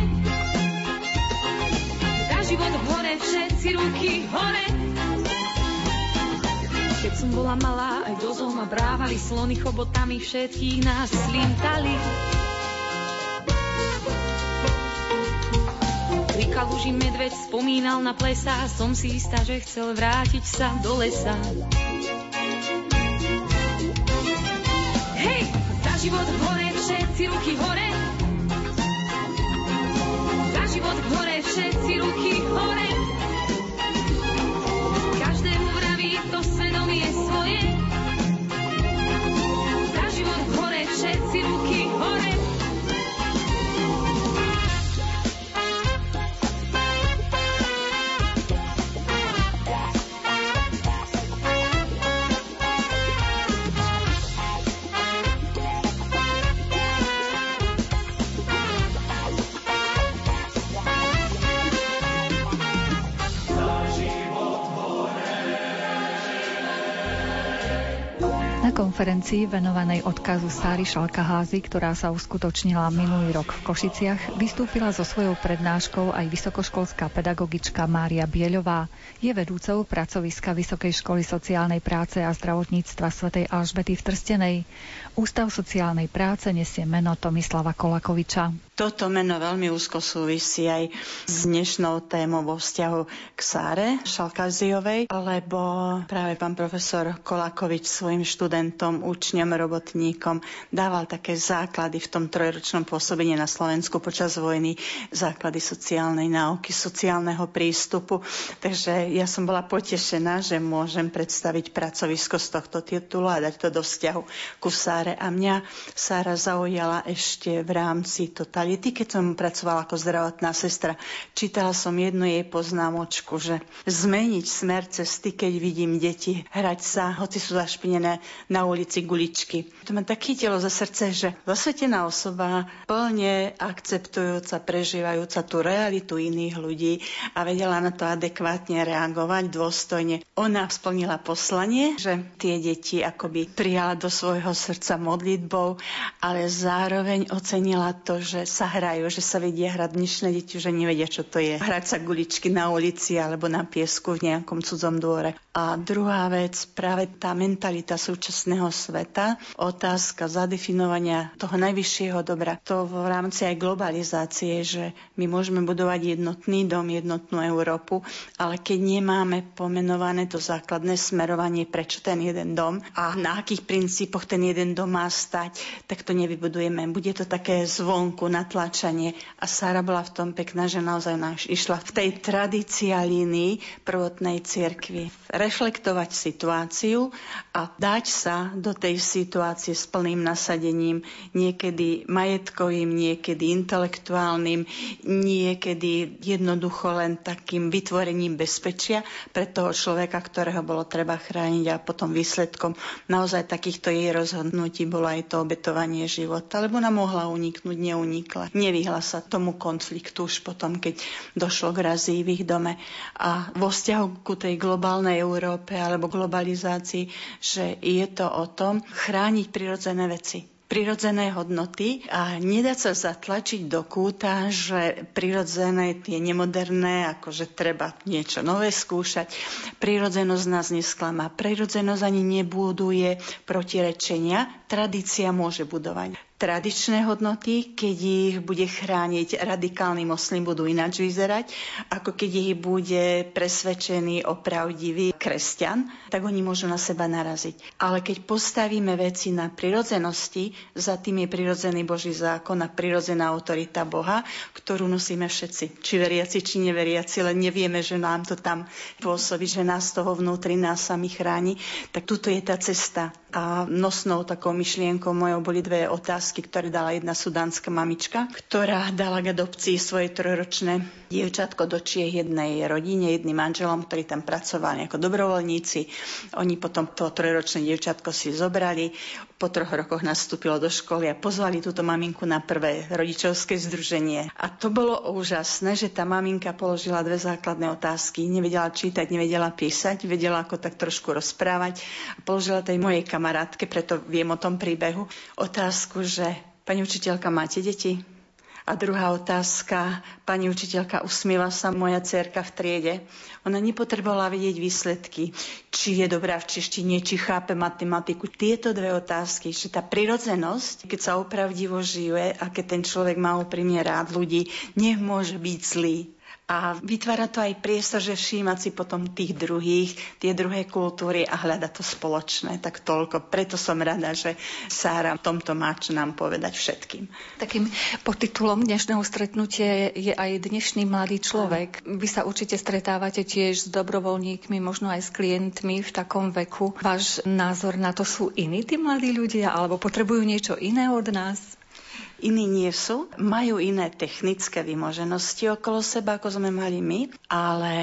Za život hore, všetci ruky hore. Keď som bola malá, aj do zoo brávali slony chobotami, všetkých nás slintali. Pri kaluži medveď spomínal na plesa, som si istá, že chcel vrátiť sa do lesa. Hej, za život hore, všetci ruky hore. Za život hore, všetci ruky konferencii venovanej odkazu Sári Šalkaházy, ktorá sa uskutočnila minulý rok v Košiciach, vystúpila so svojou prednáškou aj vysokoškolská pedagogička Mária Bieľová. Je vedúcou pracoviska Vysokej školy sociálnej práce a zdravotníctva svätej Alžbety v Trstenej. Ústav sociálnej práce nesie meno Tomislava Kolakoviča. Toto meno veľmi úzko súvisí aj s dnešnou témou vo vzťahu k Sáre Šalkaziovej, lebo práve pán profesor Kolakovič svojim študentom učňom, robotníkom. Dával také základy v tom trojročnom pôsobení na Slovensku počas vojny, základy sociálnej náuky, sociálneho prístupu. Takže ja som bola potešená, že môžem predstaviť pracovisko z tohto titulu a dať to do vzťahu ku Sáre. A mňa Sára zaujala ešte v rámci totality, keď som pracovala ako zdravotná sestra. Čítala som jednu jej poznámočku, že zmeniť smer cesty, keď vidím deti hrať sa, hoci sú zašpinené na ulici guličky. To ma tak chytilo za srdce, že zasvetená osoba plne akceptujúca, prežívajúca tú realitu iných ľudí a vedela na to adekvátne reagovať dôstojne. Ona splnila poslanie, že tie deti akoby prijala do svojho srdca modlitbou, ale zároveň ocenila to, že sa hrajú, že sa vedia hrať dnešné deti, že nevedia, čo to je. Hrať sa guličky na ulici alebo na piesku v nejakom cudzom dvore. A druhá vec, práve tá mentalita súčasného sveta, otázka zadefinovania toho najvyššieho dobra, to v rámci aj globalizácie, že my môžeme budovať jednotný dom, jednotnú Európu, ale keď nemáme pomenované to základné smerovanie, prečo ten jeden dom a na akých princípoch ten jeden dom má stať, tak to nevybudujeme. Bude to také zvonku, natlačanie. A Sára bola v tom pekná, že naozaj išla v tej tradícii línii prvotnej cirkvi. Reflektovať situáciu a dať sa do tej situácie s plným nasadením, niekedy majetkovým, niekedy intelektuálnym, niekedy jednoducho len takým vytvorením bezpečia pre toho človeka, ktorého bolo treba chrániť a potom výsledkom naozaj takýchto jej rozhodnutí bolo aj to obetovanie života, lebo ona mohla uniknúť, neunikla. Nevyhla sa tomu konfliktu už potom, keď došlo k razii v ich dome. A vo vzťahu ku tej globálnej Európe alebo globalizácii, že je to o tom chrániť prirodzené veci prirodzené hodnoty a nedať sa zatlačiť do kúta, že prirodzené tie nemoderné, akože treba niečo nové skúšať. Prirodzenosť nás nesklamá. Prirodzenosť ani nebuduje protirečenia. Tradícia môže budovať tradičné hodnoty, keď ich bude chrániť radikálny moslim, budú ináč vyzerať, ako keď ich bude presvedčený opravdivý kresťan, tak oni môžu na seba naraziť. Ale keď postavíme veci na prirodzenosti, za tým je prirodzený Boží zákon a prirodzená autorita Boha, ktorú nosíme všetci. Či veriaci, či neveriaci, len nevieme, že nám to tam pôsobí, že nás toho vnútri nás sami chráni. Tak tuto je tá cesta. A nosnou takou myšlienkou mojou boli dve otázky otázky, ktoré dala jedna sudánska mamička, ktorá dala k adopcii svoje trojročné dievčatko do čiech jednej rodine, jedným manželom, ktorí tam pracovali ako dobrovoľníci. Oni potom to trojročné dievčatko si zobrali, po troch rokoch nastúpilo do školy a pozvali túto maminku na prvé rodičovské združenie. A to bolo úžasné, že tá maminka položila dve základné otázky. Nevedela čítať, nevedela písať, vedela ako tak trošku rozprávať. A položila tej mojej kamarátke, preto viem o tom príbehu, otázku, že pani učiteľka, máte deti? A druhá otázka, pani učiteľka, usmieva sa moja cerka v triede. Ona nepotrebovala vedieť výsledky, či je dobrá v češtine, či chápe matematiku. Tieto dve otázky, že tá prirodzenosť, keď sa opravdivo žije a keď ten človek má úprimne rád ľudí, nech byť zlý a vytvára to aj priestor, že všímať si potom tých druhých, tie druhé kultúry a hľadať to spoločné. Tak toľko. Preto som rada, že Sára v tomto má čo nám povedať všetkým. Takým podtitulom dnešného stretnutia je aj dnešný mladý človek. Vy sa určite stretávate tiež s dobrovoľníkmi, možno aj s klientmi v takom veku. Váš názor na to sú iní tí mladí ľudia alebo potrebujú niečo iné od nás? Iní nie sú, majú iné technické vymoženosti okolo seba, ako sme mali my, ale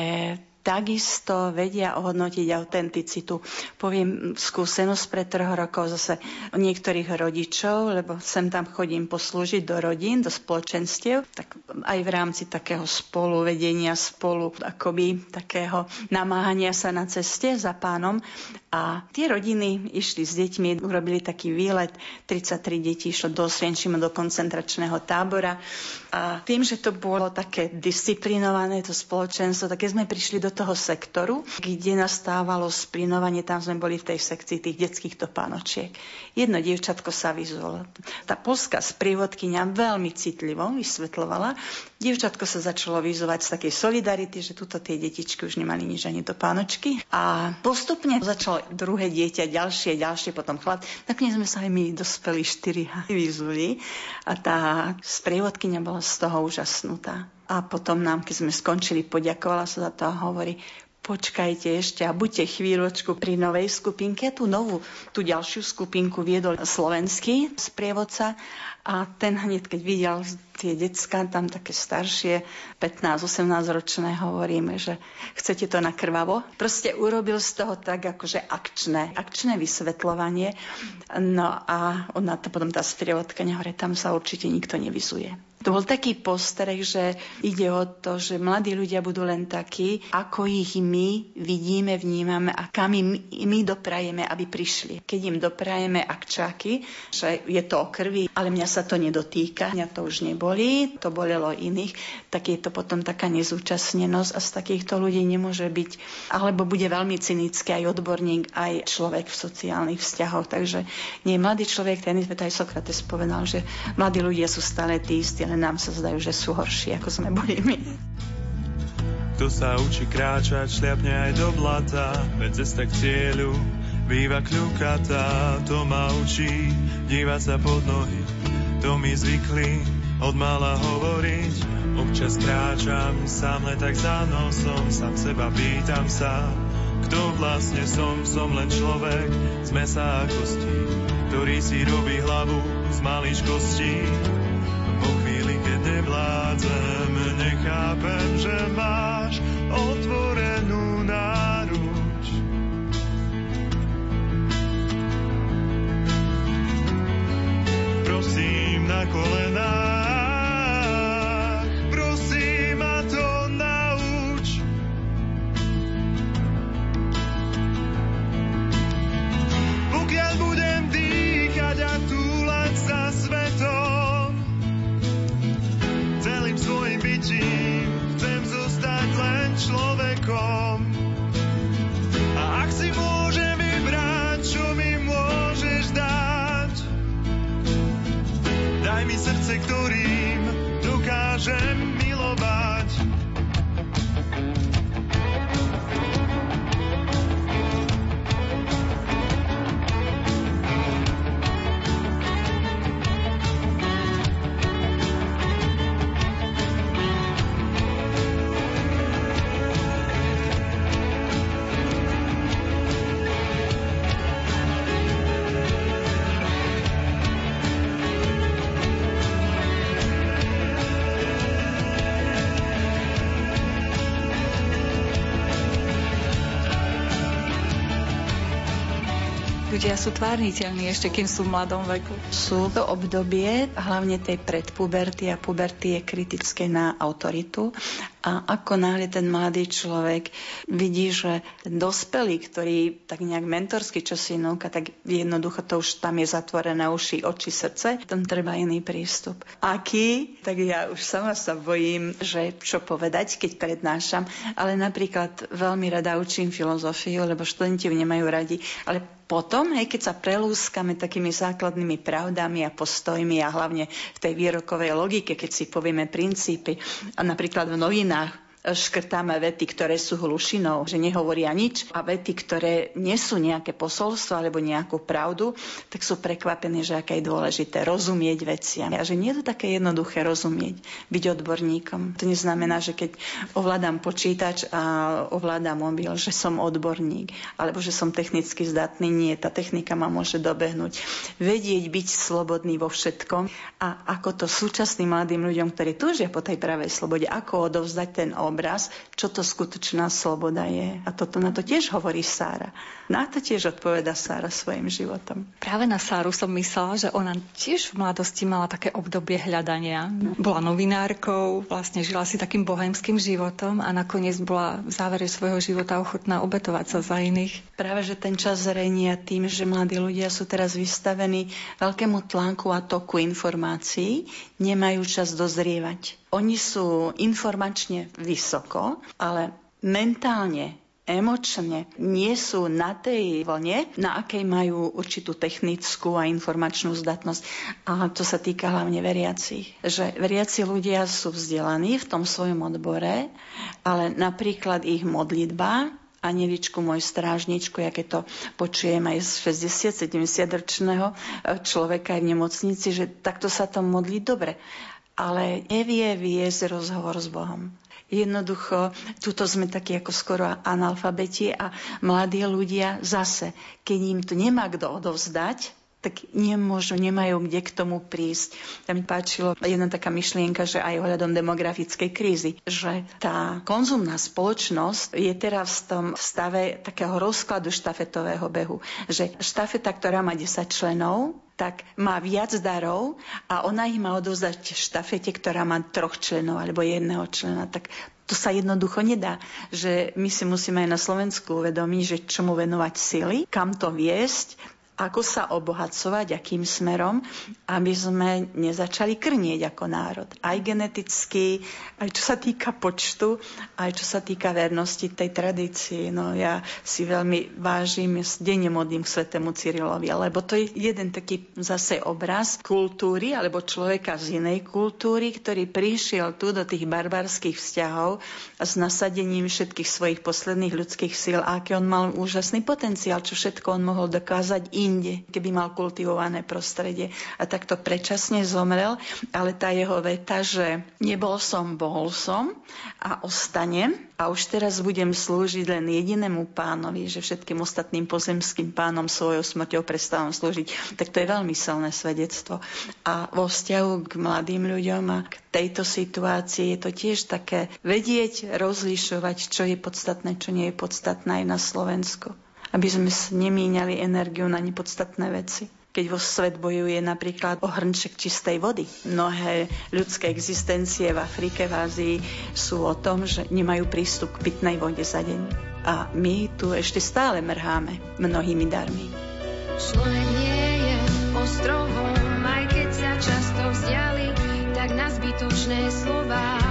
takisto vedia ohodnotiť autenticitu. Poviem skúsenosť pred troch rokov zase niektorých rodičov, lebo sem tam chodím poslúžiť do rodín, do spoločenstiev, tak aj v rámci takého spoluvedenia, spolu akoby takého namáhania sa na ceste za pánom. A tie rodiny išli s deťmi, urobili taký výlet, 33 detí išlo do Osvienčimu do koncentračného tábora. A tým, že to bolo také disciplinované, to spoločenstvo, tak keď sme prišli do toho sektoru, kde nastávalo splinovanie, tam sme boli v tej sekcii tých detských topánočiek. Jedno dievčatko sa vyzvalo. Tá polská sprievodkynia veľmi citlivo vysvetlovala. Dievčatko sa začalo vyzovať z takej solidarity, že tuto tie detičky už nemali nič ani do pánočky. A postupne začalo druhé dieťa, ďalšie, ďalšie, potom chlap. Nakoniec sme sa aj my dospeli štyri vyzuli. A tá sprievodkynia bola z toho úžasnutá. A potom nám, keď sme skončili, poďakovala sa za to a hovorí, počkajte ešte a buďte chvíľočku pri novej skupinke. Tú novú, tú ďalšiu skupinku viedol slovenský sprievodca a ten hneď, keď videl tie decka, tam také staršie, 15-18 ročné, hovoríme, že chcete to na krvavo. Proste urobil z toho tak akože akčné, akčné vysvetľovanie. No a ona to potom tá sprievodka nehovorí, tam sa určite nikto nevyzuje. To bol taký postreh, že ide o to, že mladí ľudia budú len takí, ako ich my vidíme, vnímame a kam im, my doprajeme, aby prišli. Keď im doprajeme akčáky, že je to o krvi, ale mňa sa to nedotýka, mňa to už nebolí, to bolelo iných, tak je to potom taká nezúčastnenosť a z takýchto ľudí nemôže byť, alebo bude veľmi cynický aj odborník, aj človek v sociálnych vzťahoch. Takže nie mladý človek, ten aj Sokrates povedal, že mladí ľudia sú stále tí istí, ale nám sa zdajú, že sú horší, ako sme boli my. Kto sa učí kráčať, šliapne aj do blata, veď cesta k cieľu býva kľukatá, to ma učí dívať sa pod nohy, to mi zvykli od mala hovoriť. Občas kráčam sám len tak za nosom, sám seba pýtam sa, kto vlastne som, som len človek z mesa a kostí, ktorý si robí hlavu z maličkostí. Nevládzem, nechápem, že máš otvorenú náruč prosím na kolenách, prosím ma to nauč. Pokiaľ budem dýchať a túlať človekom. A ak si môžem vybrať, čo mi môžeš dať, Daj mi srdce, ktorým dokážem ľudia sú tvárniteľní ešte, kým sú v mladom veku. Sú to obdobie, hlavne tej predpuberty a puberty je kritické na autoritu a ako náhle ten mladý človek vidí, že dospelý, ktorý tak nejak mentorsky čo si núka, tak jednoducho to už tam je zatvorené uši, oči, srdce, tam treba iný prístup. Aký? Tak ja už sama sa bojím, že čo povedať, keď prednášam, ale napríklad veľmi rada učím filozofiu, lebo študenti ju nemajú radi, ale potom, hej, keď sa prelúskame takými základnými pravdami a postojmi a hlavne v tej výrokovej logike, keď si povieme princípy a napríklad v novinách now. Škrtáme vety, ktoré sú hlušinou, že nehovoria nič a vety, ktoré nesú nejaké posolstvo alebo nejakú pravdu, tak sú prekvapené, že aké je dôležité rozumieť veciam. A že nie je to také jednoduché rozumieť, byť odborníkom. To neznamená, že keď ovládam počítač a ovládam mobil, že som odborník, alebo že som technicky zdatný. Nie, tá technika ma môže dobehnúť. Vedieť byť slobodný vo všetkom a ako to súčasným mladým ľuďom, ktorí túžia po tej pravej slobode, ako odovzdať ten obraz, čo to skutočná sloboda je. A toto na to tiež hovorí Sára. Na to tiež odpoveda Sára svojim životom. Práve na Sáru som myslela, že ona tiež v mladosti mala také obdobie hľadania. Bola novinárkou, vlastne žila si takým bohemským životom a nakoniec bola v závere svojho života ochotná obetovať sa za iných. Práve, že ten čas zrenia tým, že mladí ľudia sú teraz vystavení veľkému tlánku a toku informácií, nemajú čas dozrievať. Oni sú informačne vysoko, ale mentálne emočne nie sú na tej vlne, na akej majú určitú technickú a informačnú zdatnosť. A to sa týka hlavne veriacich. Že veriaci ľudia sú vzdelaní v tom svojom odbore, ale napríklad ich modlitba Anieličku, môj strážničku, ja keď to počujem aj z 60-70 ročného človeka aj v nemocnici, že takto sa to modlí dobre. Ale nevie viesť rozhovor s Bohom. Jednoducho, tuto sme takí ako skoro analfabeti a mladí ľudia zase, keď im to nemá kto odovzdať, tak nemôžu, nemajú kde k tomu prísť. Tam mi páčilo jedna taká myšlienka, že aj ohľadom demografickej krízy, že tá konzumná spoločnosť je teraz v tom stave takého rozkladu štafetového behu. Že štafeta, ktorá má 10 členov, tak má viac darov a ona ich má odovzdať štafete, ktorá má troch členov alebo jedného člena. Tak to sa jednoducho nedá. Že my si musíme aj na Slovensku uvedomiť, že čomu venovať sily, kam to viesť ako sa obohacovať, akým smerom, aby sme nezačali krnieť ako národ. Aj geneticky, aj čo sa týka počtu, aj čo sa týka vernosti tej tradícii. No ja si veľmi vážim, denne modlím k svetému Cyrilovi, lebo to je jeden taký zase obraz kultúry, alebo človeka z inej kultúry, ktorý prišiel tu do tých barbarských vzťahov s nasadením všetkých svojich posledných ľudských síl, a aký on mal úžasný potenciál, čo všetko on mohol dokázať inde, keby mal kultivované prostredie. A takto predčasne zomrel, ale tá jeho veta, že nebol som, bol som a ostanem a už teraz budem slúžiť len jedinému pánovi, že všetkým ostatným pozemským pánom svojou smrťou prestávam slúžiť, tak to je veľmi silné svedectvo. A vo vzťahu k mladým ľuďom a k tejto situácii je to tiež také vedieť, rozlišovať, čo je podstatné, čo nie je podstatné aj na Slovensku aby sme nemíňali energiu na nepodstatné veci keď vo svet bojuje napríklad o hrnček čistej vody. Mnohé ľudské existencie v Afrike, v Ázii sú o tom, že nemajú prístup k pitnej vode za deň. A my tu ešte stále mrháme mnohými darmi. Človek nie je ostrovom, aj keď sa často vzdiali, tak na zbytočné slova,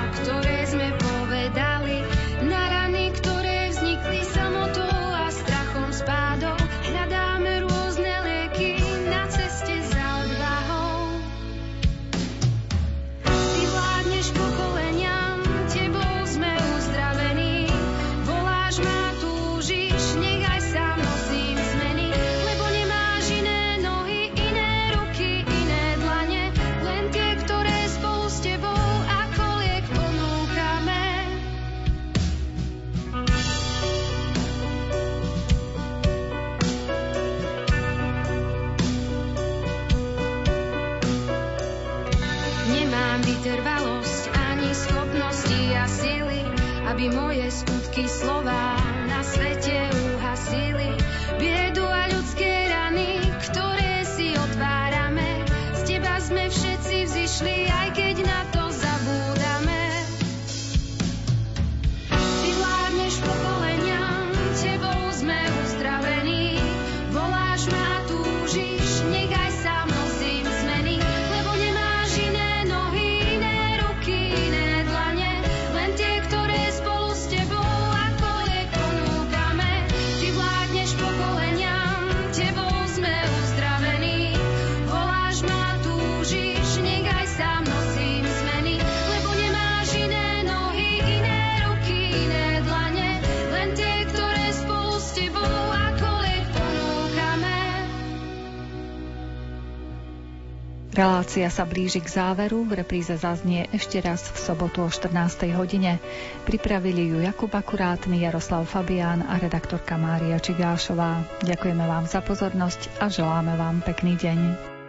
moje skutky Relácia sa blíži k záveru, v repríze zaznie ešte raz v sobotu o 14. hodine. Pripravili ju Jakub Akurátny, Jaroslav Fabián a redaktorka Mária Čigášová. Ďakujeme vám za pozornosť a želáme vám pekný deň.